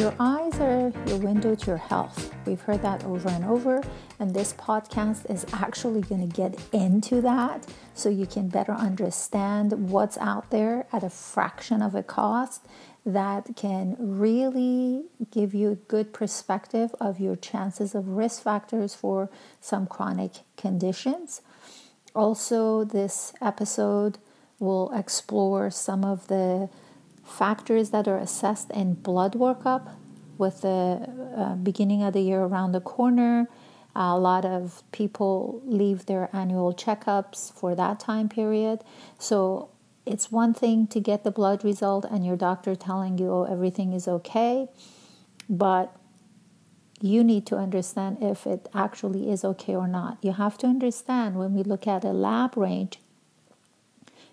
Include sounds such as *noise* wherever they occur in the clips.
Your eyes are your window to your health. We've heard that over and over, and this podcast is actually going to get into that so you can better understand what's out there at a fraction of a cost that can really give you a good perspective of your chances of risk factors for some chronic conditions. Also, this episode will explore some of the factors that are assessed in blood workup with the uh, beginning of the year around the corner. A lot of people leave their annual checkups for that time period. So it's one thing to get the blood result and your doctor telling you oh, everything is okay, but you need to understand if it actually is okay or not. You have to understand when we look at a lab range,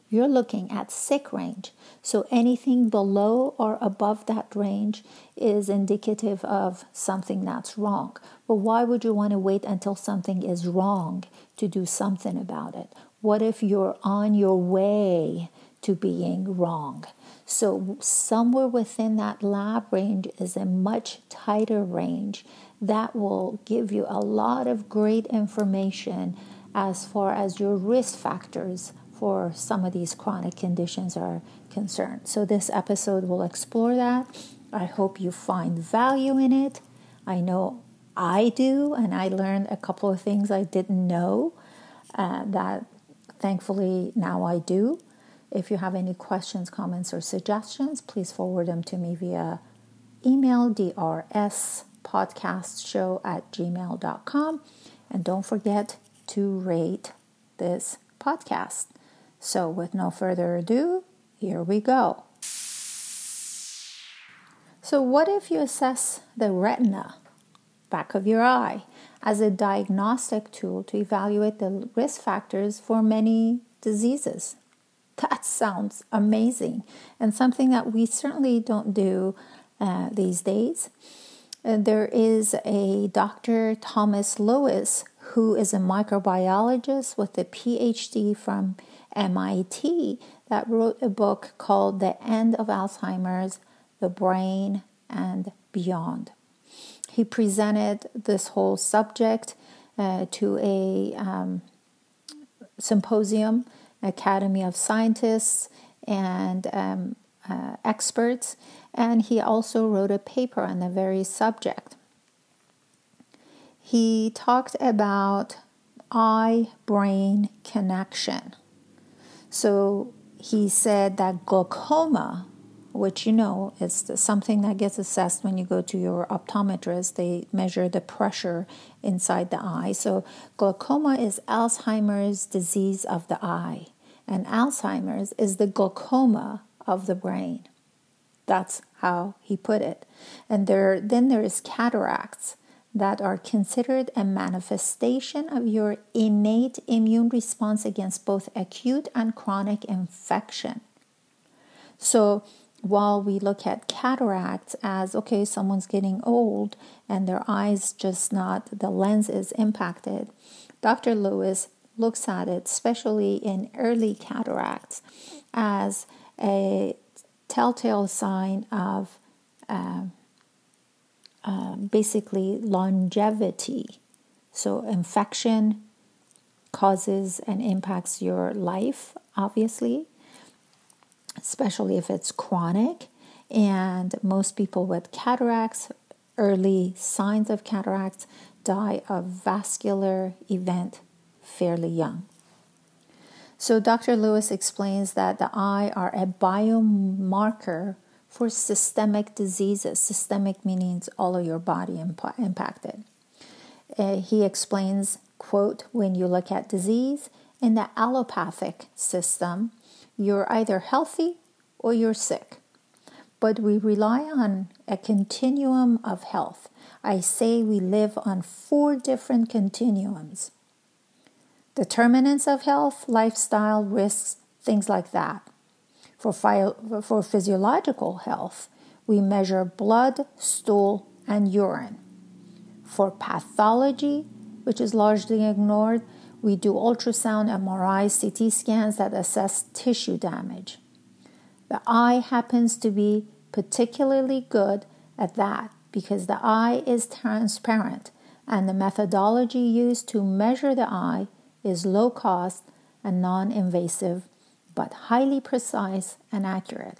you're looking at sick range. So anything below or above that range is indicative of something that's wrong. But why would you want to wait until something is wrong to do something about it? What if you're on your way to being wrong? So, somewhere within that lab range is a much tighter range that will give you a lot of great information as far as your risk factors for some of these chronic conditions are concerned. So, this episode will explore that. I hope you find value in it. I know I do, and I learned a couple of things I didn't know uh, that thankfully now I do. If you have any questions, comments, or suggestions, please forward them to me via email drspodcastshow at gmail.com. And don't forget to rate this podcast. So, with no further ado, here we go. So, what if you assess the retina, back of your eye, as a diagnostic tool to evaluate the risk factors for many diseases? That sounds amazing and something that we certainly don't do uh, these days. Uh, there is a Dr. Thomas Lewis who is a microbiologist with a PhD from MIT that wrote a book called The End of Alzheimer's, The Brain, and Beyond. He presented this whole subject uh, to a um, symposium, Academy of Scientists, and um, uh, experts, and he also wrote a paper on the very subject. He talked about eye brain connection so he said that glaucoma, which you know is something that gets assessed when you go to your optometrist, they measure the pressure inside the eye. So glaucoma is Alzheimer's disease of the eye, and Alzheimer's is the glaucoma of the brain. That's how he put it. And there, then there is cataracts that are considered a manifestation of your innate immune response against both acute and chronic infection. So, while we look at cataracts as okay, someone's getting old and their eyes just not, the lens is impacted, Dr. Lewis looks at it, especially in early cataracts, as a telltale sign of. Uh, um, basically longevity. So, infection causes and impacts your life, obviously, especially if it's chronic. And most people with cataracts, early signs of cataracts, die of vascular event fairly young. So, Dr. Lewis explains that the eye are a biomarker for systemic diseases. Systemic means all of your body imp- impacted. Uh, he explains, quote, when you look at disease in the allopathic system, you're either healthy or you're sick. But we rely on a continuum of health. I say we live on four different continuums determinants of health, lifestyle, risks, things like that. For, for physiological health, we measure blood, stool, and urine. For pathology, which is largely ignored, we do ultrasound, MRI, CT scans that assess tissue damage. The eye happens to be particularly good at that because the eye is transparent and the methodology used to measure the eye is low cost and non invasive, but highly precise and accurate.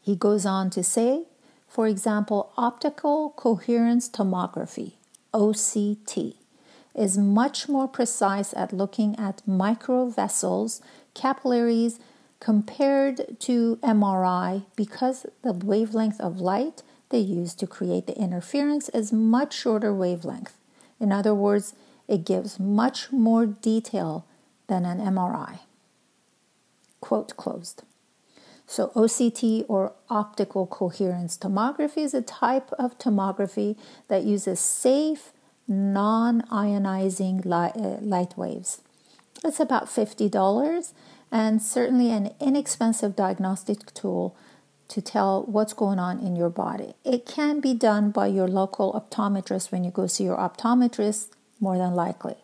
He goes on to say, for example, optical coherence tomography, OCT, is much more precise at looking at microvessels, capillaries, compared to MRI because the wavelength of light they use to create the interference is much shorter wavelength. In other words, it gives much more detail than an MRI. Quote closed. So, OCT or optical coherence tomography is a type of tomography that uses safe, non ionizing light, uh, light waves. It's about $50 and certainly an inexpensive diagnostic tool to tell what's going on in your body. It can be done by your local optometrist when you go see your optometrist, more than likely.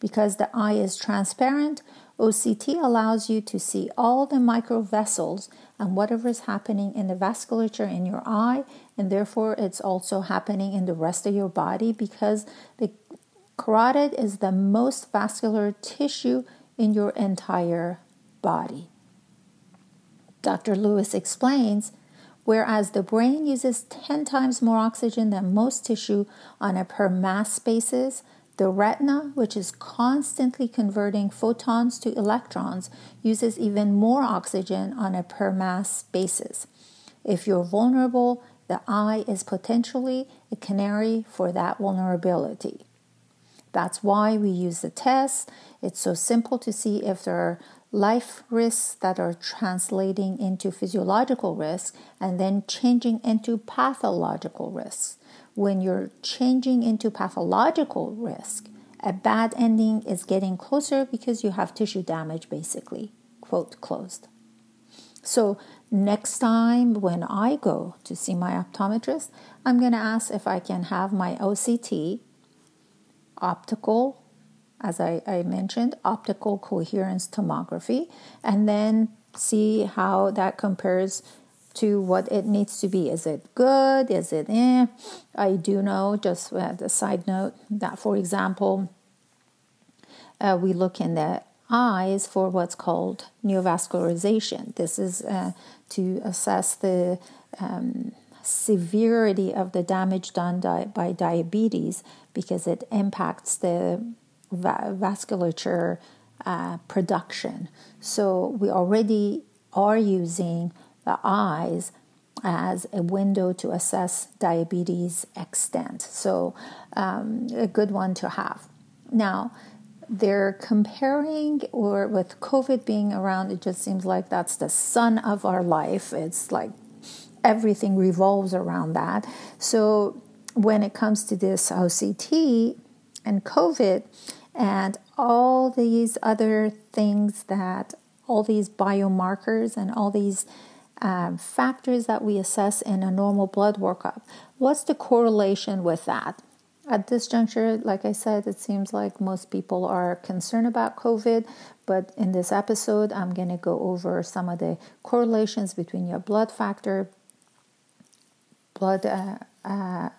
Because the eye is transparent, OCT allows you to see all the microvessels and whatever is happening in the vasculature in your eye, and therefore it's also happening in the rest of your body because the carotid is the most vascular tissue in your entire body. Dr. Lewis explains whereas the brain uses 10 times more oxygen than most tissue on a per mass basis, the retina, which is constantly converting photons to electrons, uses even more oxygen on a per mass basis. If you're vulnerable, the eye is potentially a canary for that vulnerability. That's why we use the test. It's so simple to see if there are life risks that are translating into physiological risks and then changing into pathological risks. When you're changing into pathological risk, a bad ending is getting closer because you have tissue damage, basically. Quote closed. So, next time when I go to see my optometrist, I'm going to ask if I can have my OCT optical, as I, I mentioned, optical coherence tomography, and then see how that compares to what it needs to be. Is it good? Is it eh? I do know, just as a side note, that for example, uh, we look in the eyes for what's called neovascularization. This is uh, to assess the um, severity of the damage done di- by diabetes because it impacts the va- vasculature uh, production. So we already are using the eyes as a window to assess diabetes extent. So um, a good one to have. Now, they're comparing or with covid being around it just seems like that's the sun of our life it's like everything revolves around that so when it comes to this OCT and COVID and all these other things that all these biomarkers and all these um, factors that we assess in a normal blood workup, what's the correlation with that? At this juncture, like I said, it seems like most people are concerned about COVID, but in this episode, I'm going to go over some of the correlations between your blood factor, blood uh, uh,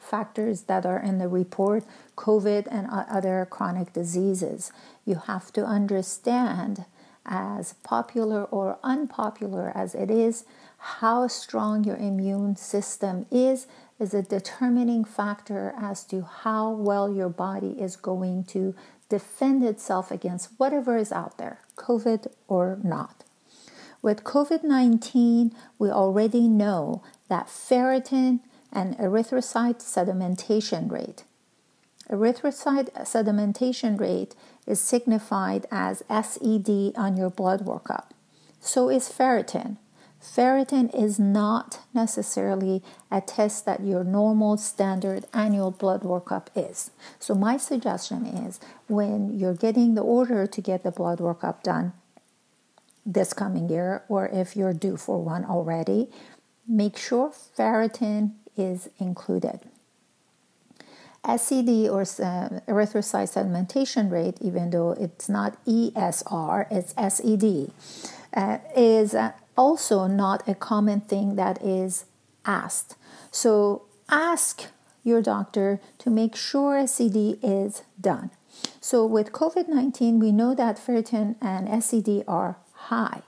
factors that are in the report COVID and other chronic diseases. You have to understand, as popular or unpopular as it is, how strong your immune system is is a determining factor as to how well your body is going to defend itself against whatever is out there, COVID or not. With COVID 19, we already know that ferritin and erythrocyte sedimentation rate. Erythrocyte sedimentation rate is signified as SED on your blood workup. So is ferritin. Ferritin is not necessarily a test that your normal standard annual blood workup is. So, my suggestion is when you're getting the order to get the blood workup done this coming year, or if you're due for one already, make sure ferritin is included. SED or uh, erythrocyte sedimentation rate, even though it's not ESR, it's SED, uh, is uh, also not a common thing that is asked. So ask your doctor to make sure SCD is done. So with COVID 19, we know that ferritin and SCD are high.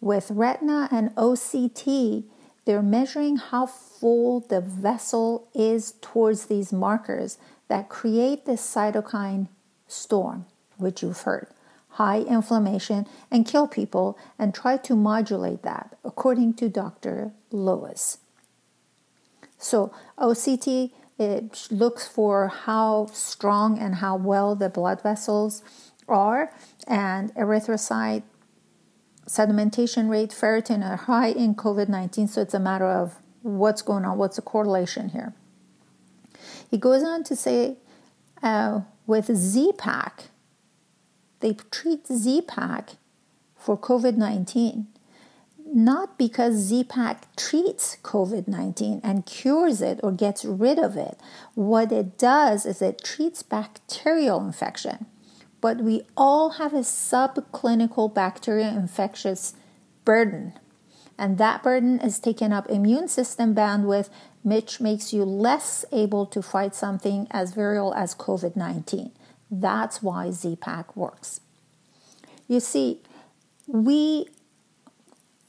With retina and OCT, they're measuring how full the vessel is towards these markers that create this cytokine storm, which you've heard high inflammation and kill people and try to modulate that, according to Dr. Lewis. So, OCT it looks for how strong and how well the blood vessels are, and erythrocyte sedimentation rate, ferritin are high in COVID 19, so it's a matter of what's going on, what's the correlation here. He goes on to say uh, with Z-Pak, they treat Z-Pak for COVID 19 not because Z-Pak treats COVID 19 and cures it or gets rid of it. What it does is it treats bacterial infection. But we all have a subclinical bacterial infectious burden. And that burden is taking up immune system bandwidth, which makes you less able to fight something as viral as COVID 19. That's why Z-Pak works. You see, we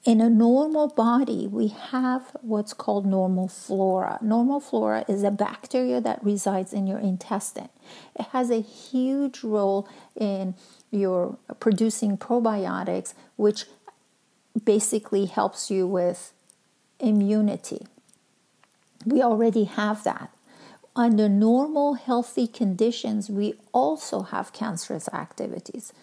in a normal body, we have what's called normal flora. Normal flora is a bacteria that resides in your intestine. It has a huge role in your producing probiotics, which basically helps you with immunity. We already have that. Under normal, healthy conditions, we also have cancerous activities.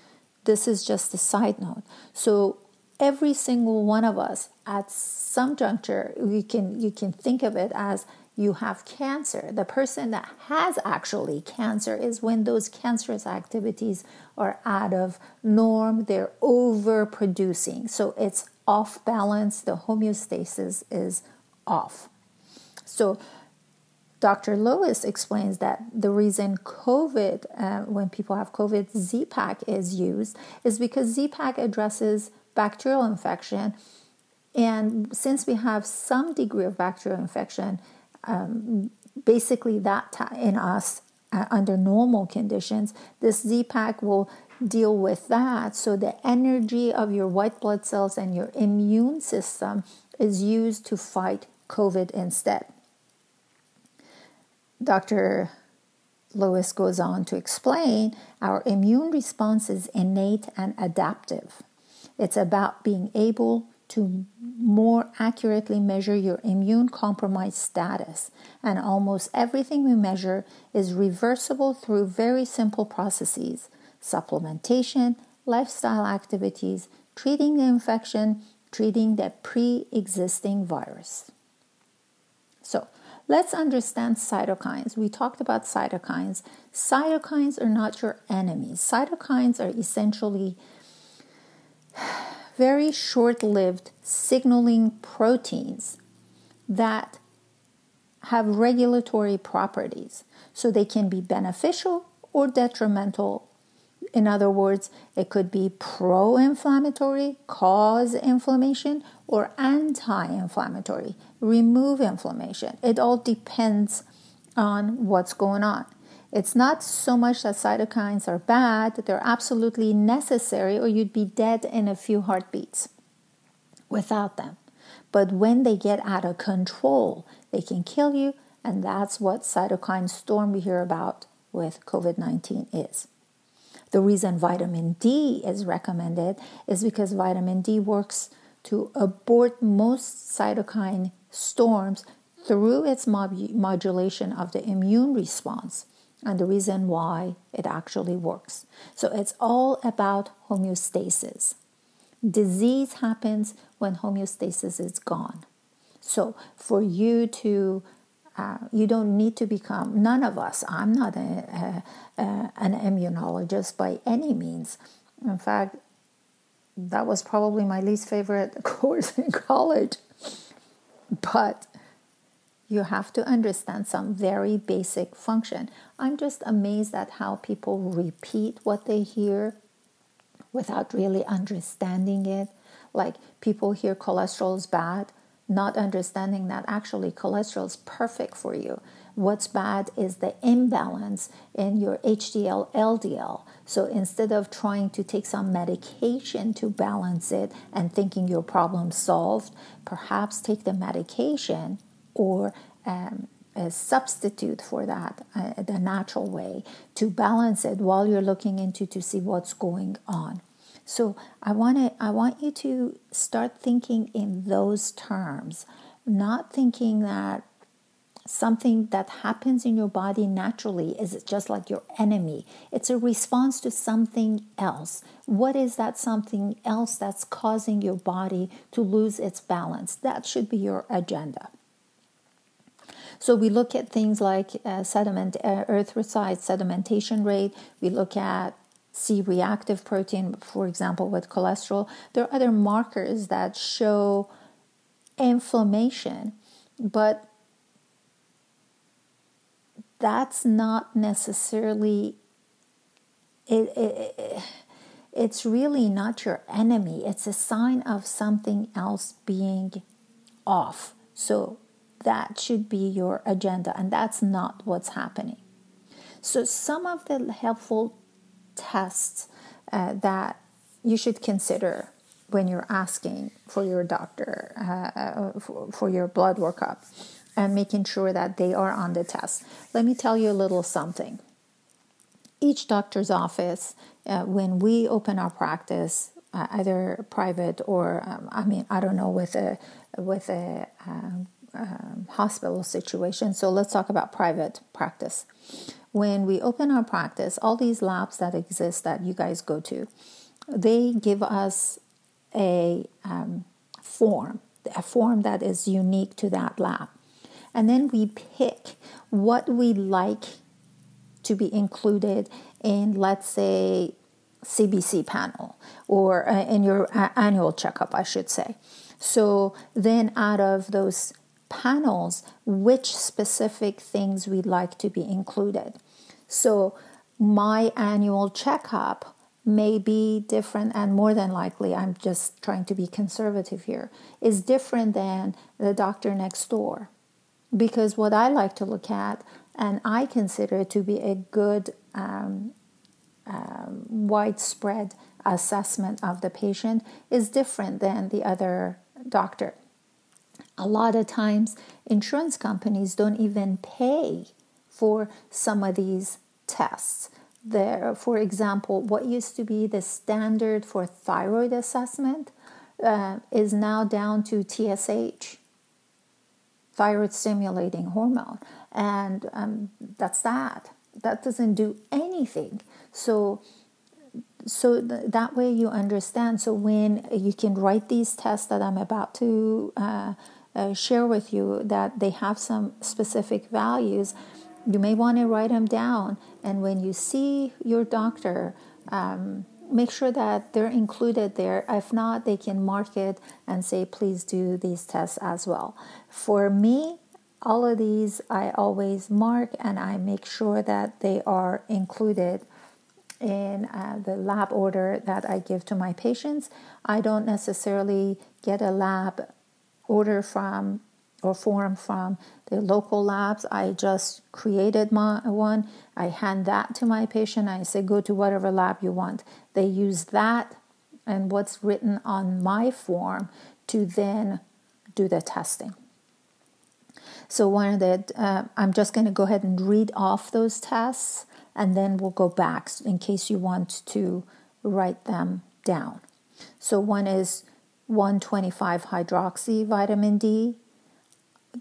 This is just a side note. So, every single one of us at some juncture you can you can think of it as you have cancer. The person that has actually cancer is when those cancerous activities are out of norm. They're overproducing. So it's off balance. The homeostasis is off. So Dr. Lewis explains that the reason COVID, uh, when people have COVID, Z-Pak is used is because Z-Pak addresses bacterial infection. And since we have some degree of bacterial infection, um, basically that in us uh, under normal conditions, this Z-Pak will deal with that. So the energy of your white blood cells and your immune system is used to fight COVID instead. Dr. Lewis goes on to explain our immune response is innate and adaptive. It's about being able to more accurately measure your immune compromised status. And almost everything we measure is reversible through very simple processes supplementation, lifestyle activities, treating the infection, treating the pre existing virus. So, let's understand cytokines. We talked about cytokines. Cytokines are not your enemies, cytokines are essentially very short lived signaling proteins that have regulatory properties. So they can be beneficial or detrimental. In other words, it could be pro inflammatory, cause inflammation, or anti inflammatory, remove inflammation. It all depends on what's going on. It's not so much that cytokines are bad, they're absolutely necessary, or you'd be dead in a few heartbeats without them. But when they get out of control, they can kill you, and that's what cytokine storm we hear about with COVID 19 is. The reason vitamin D is recommended is because vitamin D works to abort most cytokine storms through its modulation of the immune response and the reason why it actually works. So it's all about homeostasis. Disease happens when homeostasis is gone. So for you to uh, you don't need to become none of us i'm not a, a, a, an immunologist by any means in fact that was probably my least favorite *laughs* course in college but you have to understand some very basic function. I'm just amazed at how people repeat what they hear without really understanding it. Like people hear cholesterol is bad, not understanding that actually cholesterol is perfect for you. What's bad is the imbalance in your HDL LDL. So instead of trying to take some medication to balance it and thinking your problem solved, perhaps take the medication or um, a substitute for that, uh, the natural way to balance it while you're looking into to see what's going on. So I want to I want you to start thinking in those terms, not thinking that something that happens in your body naturally is just like your enemy. It's a response to something else. What is that something else that's causing your body to lose its balance? That should be your agenda. So we look at things like uh, sediment, uh, erythrocyte sedimentation rate. We look at C reactive protein, for example, with cholesterol. There are other markers that show inflammation, but that's not necessarily it, it, it, it's really not your enemy it's a sign of something else being off so that should be your agenda and that's not what's happening so some of the helpful tests uh, that you should consider when you're asking for your doctor uh, uh, for, for your blood workup and making sure that they are on the test. Let me tell you a little something. Each doctor's office, uh, when we open our practice, uh, either private or um, I mean I don't know with a with a um, hospital situation. So let's talk about private practice when we open our practice, all these labs that exist that you guys go to, they give us a um, form, a form that is unique to that lab. And then we pick what we like to be included in, let's say, CBC panel or uh, in your annual checkup, I should say. So then, out of those panels which specific things we'd like to be included. So, my annual checkup may be different, and more than likely, I'm just trying to be conservative here, is different than the doctor next door. Because what I like to look at, and I consider to be a good um, um, widespread assessment of the patient, is different than the other doctor a lot of times insurance companies don't even pay for some of these tests. There for example what used to be the standard for thyroid assessment uh, is now down to tsh thyroid stimulating hormone. And um, that's that. That doesn't do anything. So so th- that way you understand. So when you can write these tests that i'm about to uh, uh, share with you that they have some specific values, you may want to write them down. And when you see your doctor, um, make sure that they're included there. If not, they can mark it and say, please do these tests as well. For me, all of these I always mark and I make sure that they are included in uh, the lab order that I give to my patients. I don't necessarily get a lab order from or form from the local labs. I just created my one. I hand that to my patient. I say, go to whatever lab you want. They use that and what's written on my form to then do the testing. So one of the, uh, I'm just going to go ahead and read off those tests, and then we'll go back in case you want to write them down. So one is 125 hydroxy vitamin D.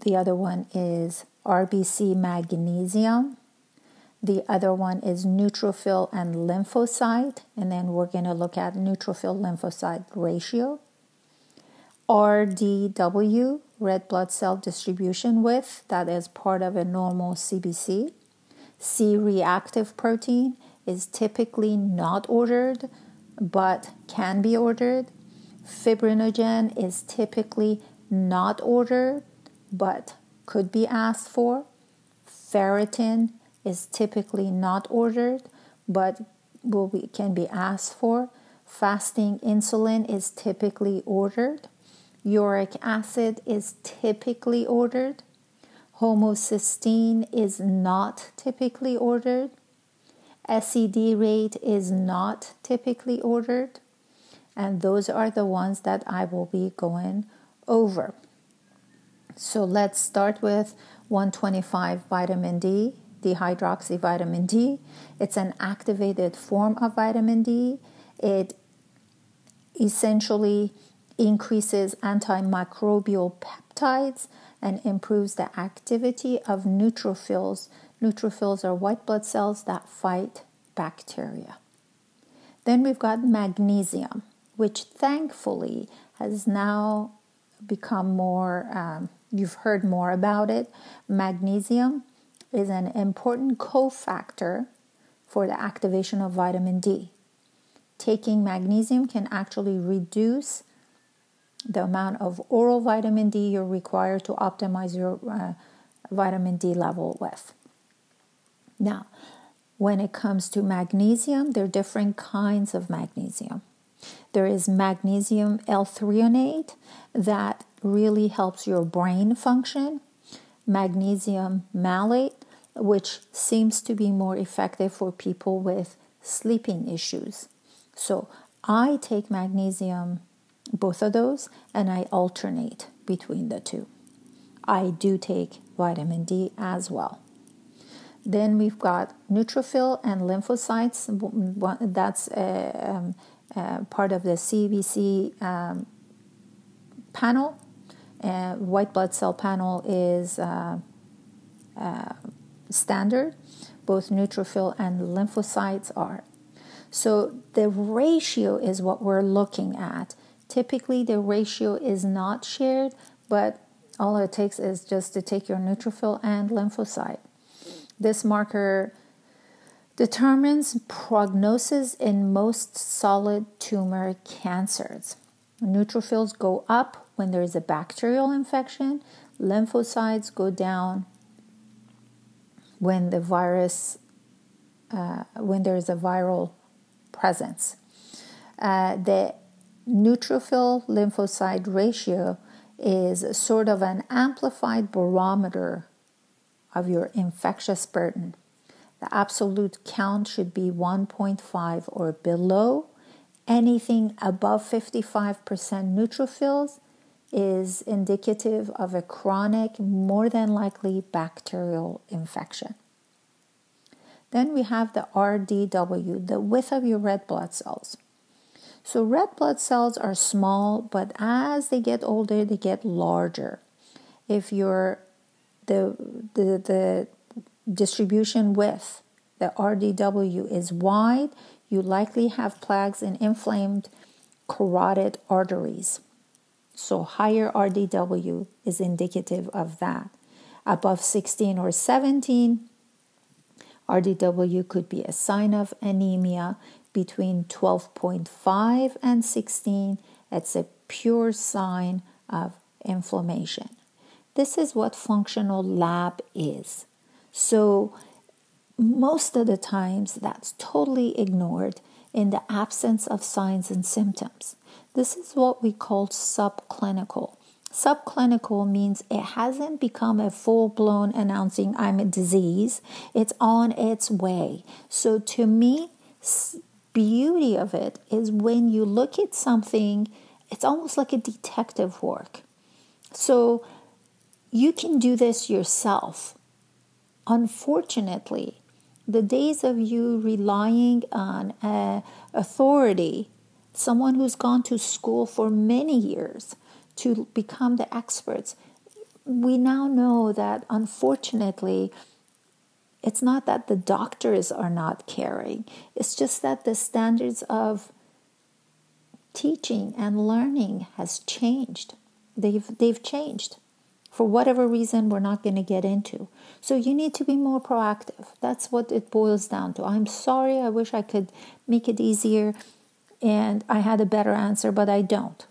The other one is RBC magnesium. The other one is neutrophil and lymphocyte. And then we're going to look at neutrophil lymphocyte ratio. RDW, red blood cell distribution width, that is part of a normal CBC. C reactive protein is typically not ordered but can be ordered. Fibrinogen is typically not ordered but could be asked for. Ferritin is typically not ordered but will be, can be asked for. Fasting insulin is typically ordered. Uric acid is typically ordered. Homocysteine is not typically ordered. SED rate is not typically ordered. And those are the ones that I will be going over. So let's start with 125 vitamin D, dihydroxyvitamin D. It's an activated form of vitamin D. It essentially increases antimicrobial peptides and improves the activity of neutrophils. Neutrophils are white blood cells that fight bacteria. Then we've got magnesium, which thankfully has now become more, um, you've heard more about it. Magnesium is an important cofactor for the activation of vitamin D. Taking magnesium can actually reduce the amount of oral vitamin D you're required to optimize your uh, vitamin D level with. Now, when it comes to magnesium, there are different kinds of magnesium. There is magnesium L-threonate that really helps your brain function. Magnesium malate, which seems to be more effective for people with sleeping issues. So I take magnesium both of those and I alternate between the two. I do take vitamin D as well. Then we've got neutrophil and lymphocytes. That's a, um, a part of the CBC um, panel. Uh, white blood cell panel is uh, uh, standard. Both neutrophil and lymphocytes are. So the ratio is what we're looking at Typically, the ratio is not shared, but all it takes is just to take your neutrophil and lymphocyte. This marker determines prognosis in most solid tumor cancers. Neutrophils go up when there is a bacterial infection, lymphocytes go down when the virus uh, when there is a viral presence. Uh, the neutrophil lymphocyte ratio is sort of an amplified barometer of your infectious burden. The absolute count should be 1.5 or below. Anything above 55% neutrophils is indicative of a chronic, more than likely bacterial infection. Then we have the RDW, the width of your red blood cells. So red blood cells are small, but as they get older, they get larger. If your the the the distribution width, the RDW is wide, you likely have plaques in inflamed carotid arteries. So higher RDW is indicative of that. Above 16 or 17, RDW could be a sign of anemia between 12.5 and 16, it's a pure sign of inflammation. This is what functional lab is. So, most of the times, that's totally ignored in the absence of signs and symptoms. This is what we call subclinical. Subclinical means it hasn't become a full blown announcing I'm a disease, it's on its way. So, to me, beauty of it is when you look at something, it's almost like a detective work. So you can do this yourself. Unfortunately, the days of you relying on uh, authority, someone who's gone to school for many years to become the experts, we now know that unfortunately it's not that the doctors are not caring, it's just that the standards of teaching and learning has changed. They've, they've changed for whatever reason we're not going to get into. So you need to be more proactive. That's what it boils down to. I'm sorry, I wish I could make it easier and I had a better answer, but I don't.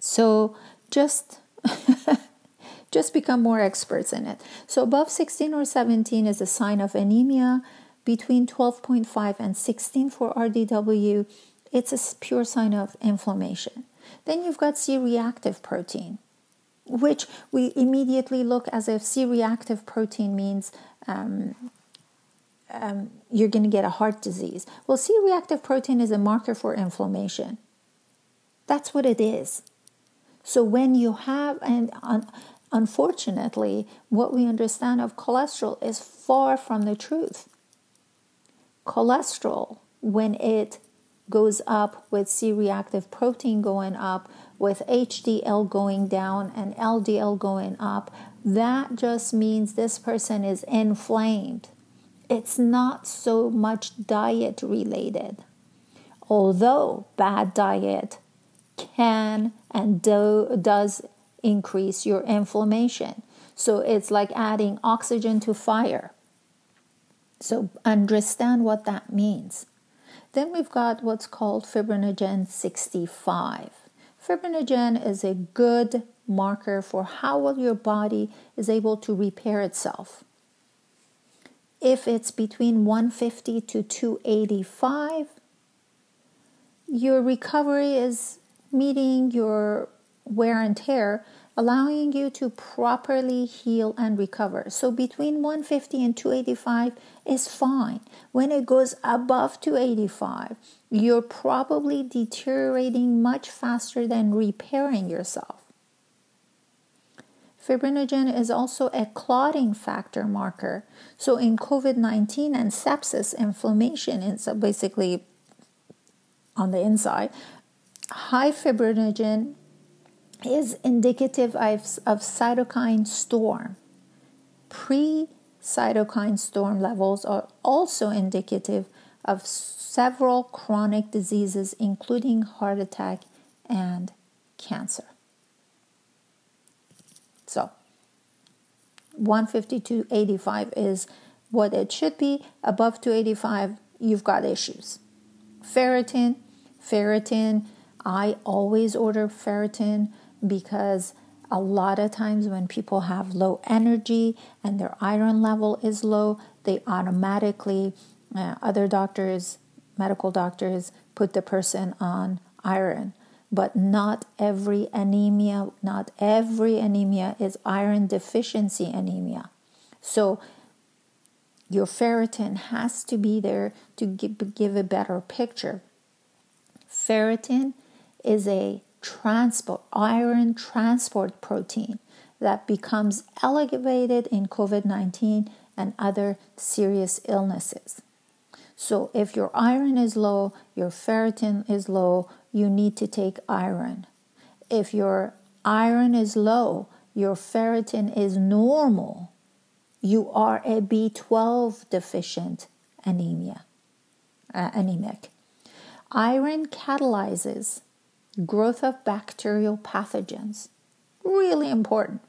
So just *laughs* just become more experts in it. So, above 16 or 17 is a sign of anemia. Between 12.5 and 16 for RDW, it's a pure sign of inflammation. Then you've got C reactive protein, which we immediately look as if C reactive protein means um, um, you're going to get a heart disease. Well, C reactive protein is a marker for inflammation. That's what it is. So when you have, and un- unfortunately, what we understand of cholesterol is far from the truth. Cholesterol, when it goes up with C reactive protein going up, with HDL going down and LDL going up, that just means this person is inflamed. It's not so much diet related. Although bad diet can and do, does increase your inflammation. So it's like adding oxygen to fire. So understand what that means. Then we've got what's called fibrinogen 65. Fibrinogen is a good marker for how well your body is able to repair itself. If it's between 150 to 285, your recovery is meeting your wear and tear, allowing you to properly heal and recover. So between 150 and 285 is fine. When it goes above 285, you're probably deteriorating much faster than repairing yourself. Fibrinogen is also a clotting factor marker. So in COVID 19 and sepsis, inflammation is basically on the inside. High fibrinogen is indicative of, of cytokine storm. Pre cytokine storm levels are also indicative of several chronic diseases, including heart attack and cancer. So, 150 to 85 is what it should be. Above 285, you've got issues. Ferritin, ferritin, I always order ferritin because a lot of times when people have low energy and their iron level is low, they automatically, uh, other doctors, medical doctors, put the person on iron. But not every anemia, not every anemia is iron deficiency anemia. So your ferritin has to be there to give, give a better picture. Ferritin is a transport, iron transport protein that becomes elevated in COVID 19 and other serious illnesses. So, if your iron is low, your ferritin is low, you need to take iron. If your iron is low, your ferritin is normal, you are a B12 deficient anemia, uh, anemic. Iron catalyzes growth of bacterial pathogens. Really important.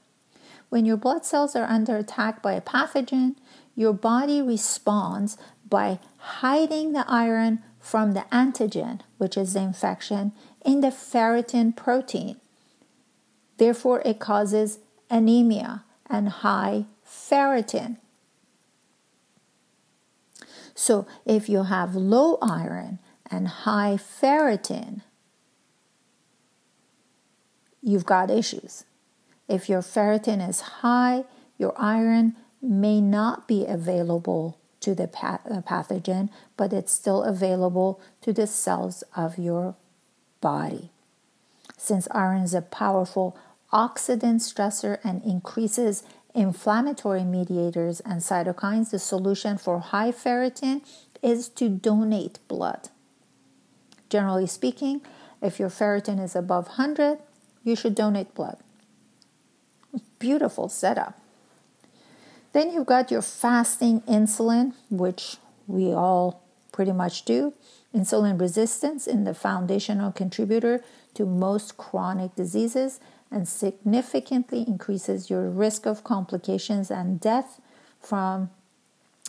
When your blood cells are under attack by a pathogen, your body responds by hiding the iron from the antigen, which is the infection, in the ferritin protein. Therefore, it causes anemia and high ferritin. So, if you have low iron and high ferritin, you've got issues. If your ferritin is high, your iron may not be available to the uh, pathogen, but it's still available to the cells of your body. Since iron is a powerful oxidant stressor and increases inflammatory mediators and cytokines, the solution for high ferritin is to donate blood. Generally speaking, if your ferritin is above 100, you should donate blood. Beautiful setup. Then you've got your fasting insulin, which we all pretty much do. Insulin resistance is the foundational contributor to most chronic diseases and significantly increases your risk of complications and death from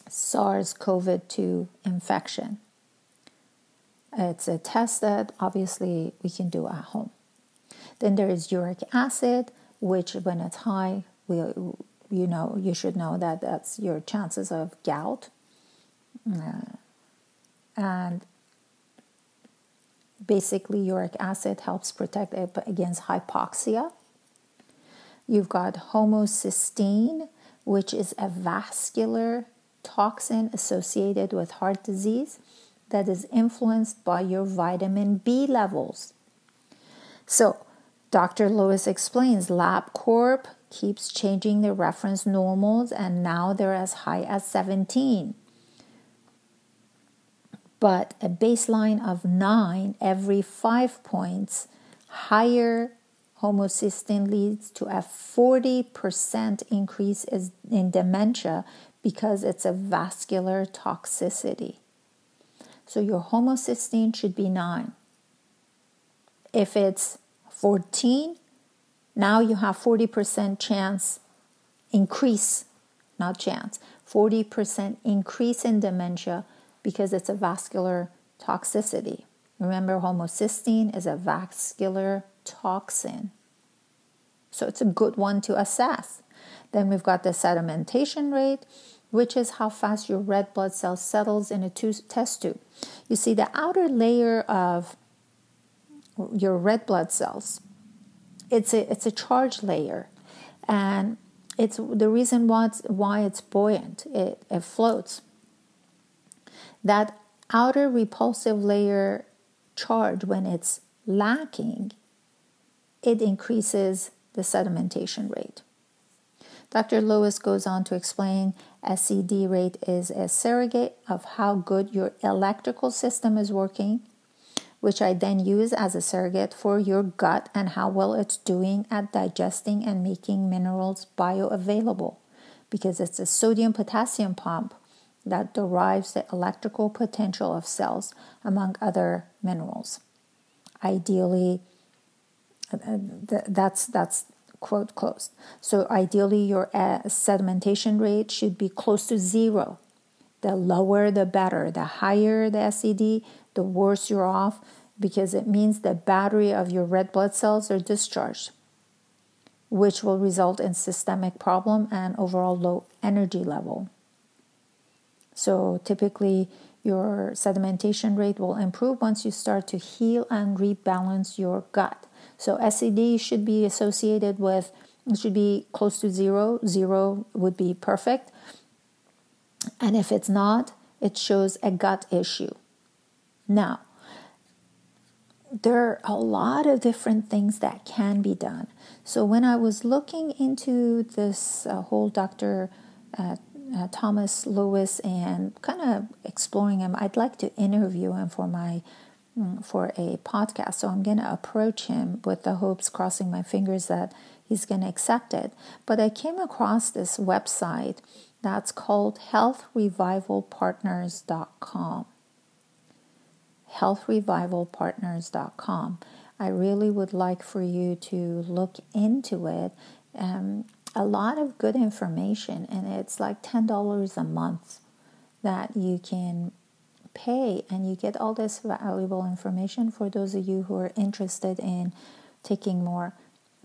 SARS CoV 2 infection. It's a test that obviously we can do at home. Then there is uric acid, which when it's high, we, you know, you should know that that's your chances of gout. Uh, and Basically, uric acid helps protect against hypoxia. You've got homocysteine, which is a vascular toxin associated with heart disease that is influenced by your vitamin B levels. So, Dr. Lewis explains LabCorp keeps changing the reference normals and now they're as high as 17. But a baseline of 9 every 5 points higher homocysteine leads to a 40% increase in dementia because it's a vascular toxicity. So your homocysteine should be 9. If it's 14, now you have 40% chance increase, not chance, 40% increase in dementia because it's a vascular toxicity. Remember, homocysteine is a vascular toxin. So it's a good one to assess. Then we've got the sedimentation rate, which is how fast your red blood cell settles in a test tube. You see, the outer layer of your red blood cells, it's a, it's a charge layer. And it's the reason why it's, why it's buoyant, it, it floats. That outer repulsive layer charge, when it's lacking, it increases the sedimentation rate. Dr. Lewis goes on to explain SED rate is a surrogate of how good your electrical system is working, which I then use as a surrogate for your gut and how well it's doing at digesting and making minerals bioavailable, because it's a sodium potassium pump that derives the electrical potential of cells, among other minerals. Ideally, uh, that's that's quote closed. So ideally, your uh, sedimentation rate should be close to zero. The lower, the better. The higher the SED, the worse you're off because it means the battery of your red blood cells are discharged, which will result in systemic problem and overall low energy level. So typically, your sedimentation rate will improve once you start to heal and rebalance your gut. So SED should be associated with, it should be close to zero. Zero would be perfect. And if it's not, it shows a gut issue. Now, there are a lot of different things that can be done. So when I was looking into this uh, whole Dr. Uh, uh, Thomas Lewis and kind of exploring him, I'd like to interview him for my Mm, for a podcast. So I'm going to approach him with the hopes, crossing my fingers that he's going to accept it. But I came across this website that's called healthrevivalpartners.com. Healthrevivalpartners.com. I really would like for you to look into it. Um, a lot of good information, and it's like $10 a month that you can pay and you get all this valuable information for those of you who are interested in taking more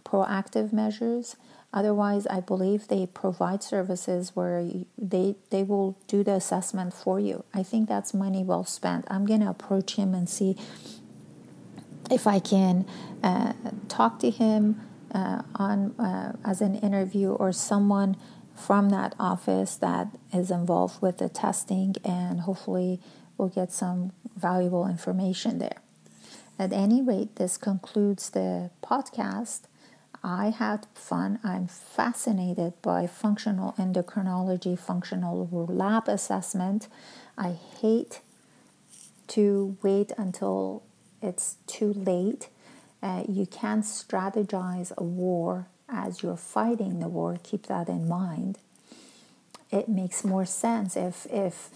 proactive measures otherwise i believe they provide services where they they will do the assessment for you i think that's money well spent i'm to approach him and see if i can uh, talk to him uh, on uh, as an interview or someone from that office that is involved with the testing and hopefully we'll get some valuable information there. At any rate, this concludes the podcast. I had fun. I'm fascinated by functional endocrinology, functional lab assessment. I hate to wait until it's too late. Uh, you can't strategize a war as you're fighting the war. Keep that in mind. It makes more sense if if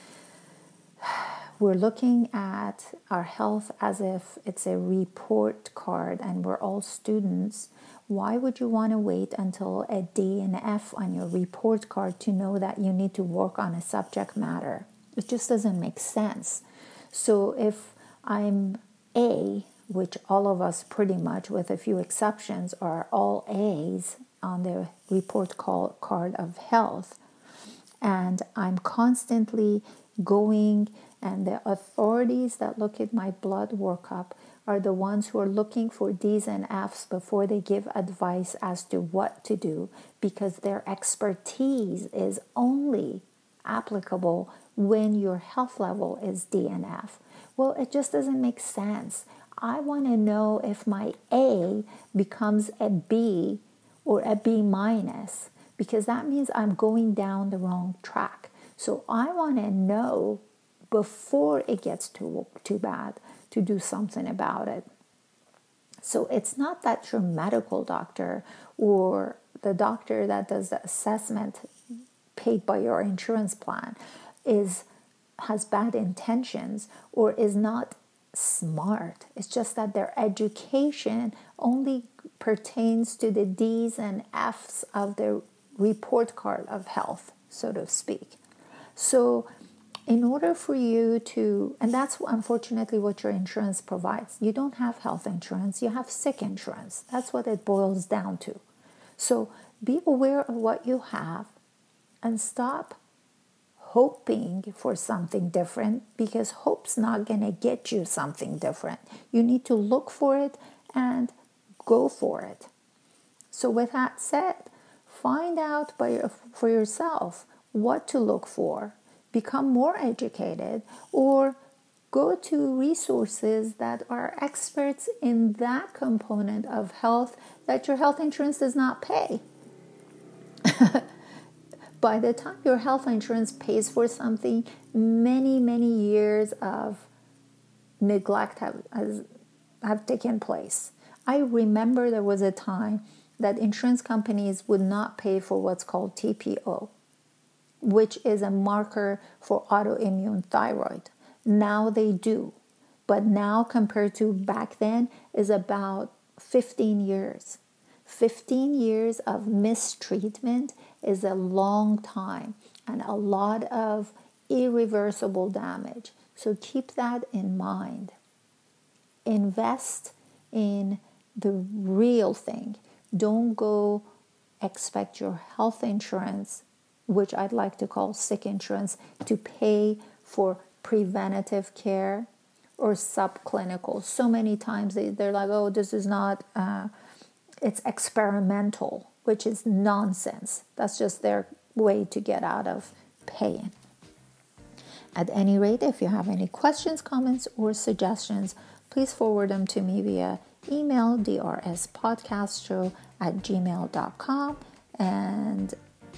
we're looking at our health as if it's a report card and we're all students, why would you want to wait until a D and F on your report card to know that you need to work on a subject matter? It just doesn't make sense. So if I'm A, which all of us pretty much, with a few exceptions, are all A's on the report card of health, and I'm constantly going And the authorities that look at my blood workup are the ones who are looking for D's and F's before they give advice as to what to do because their expertise is only applicable when your health level is D and F. Well, it just doesn't make sense. I want to know if my A becomes a B or a B minus because that means I'm going down the wrong track. So I want to know before it gets too too bad to do something about it. So it's not that your medical doctor or the doctor that does the assessment paid by your insurance plan is has bad intentions or is not smart. It's just that their education only pertains to the D's and F's of the report card of health, so to speak. So, in order for you to, and that's unfortunately what your insurance provides, you don't have health insurance, you have sick insurance. That's what it boils down to. So, be aware of what you have and stop hoping for something different because hope's not going to get you something different. You need to look for it and go for it. So, with that said, find out by, for yourself what to look for, become more educated, or go to resources that are experts in that component of health that your health insurance does not pay. *laughs* by the time your health insurance pays for something, many, many years of neglect have, has, have taken place. I remember there was a time that insurance companies would not pay for what's called TPO, which is a marker for autoimmune thyroid. Now they do, but now compared to back then is about 15 years. 15 years of mistreatment is a long time and a lot of irreversible damage. So keep that in mind. Invest in the real thing. Don't go expect your health insurance, which I'd like to call sick insurance, to pay for preventative care or subclinical. So many times they, they're like, oh, this is not, uh, it's experimental which is nonsense. That's just their way to get out of paying. At any rate, if you have any questions, comments, or suggestions, please forward them to me via email drspodcastshow at gmail.com. And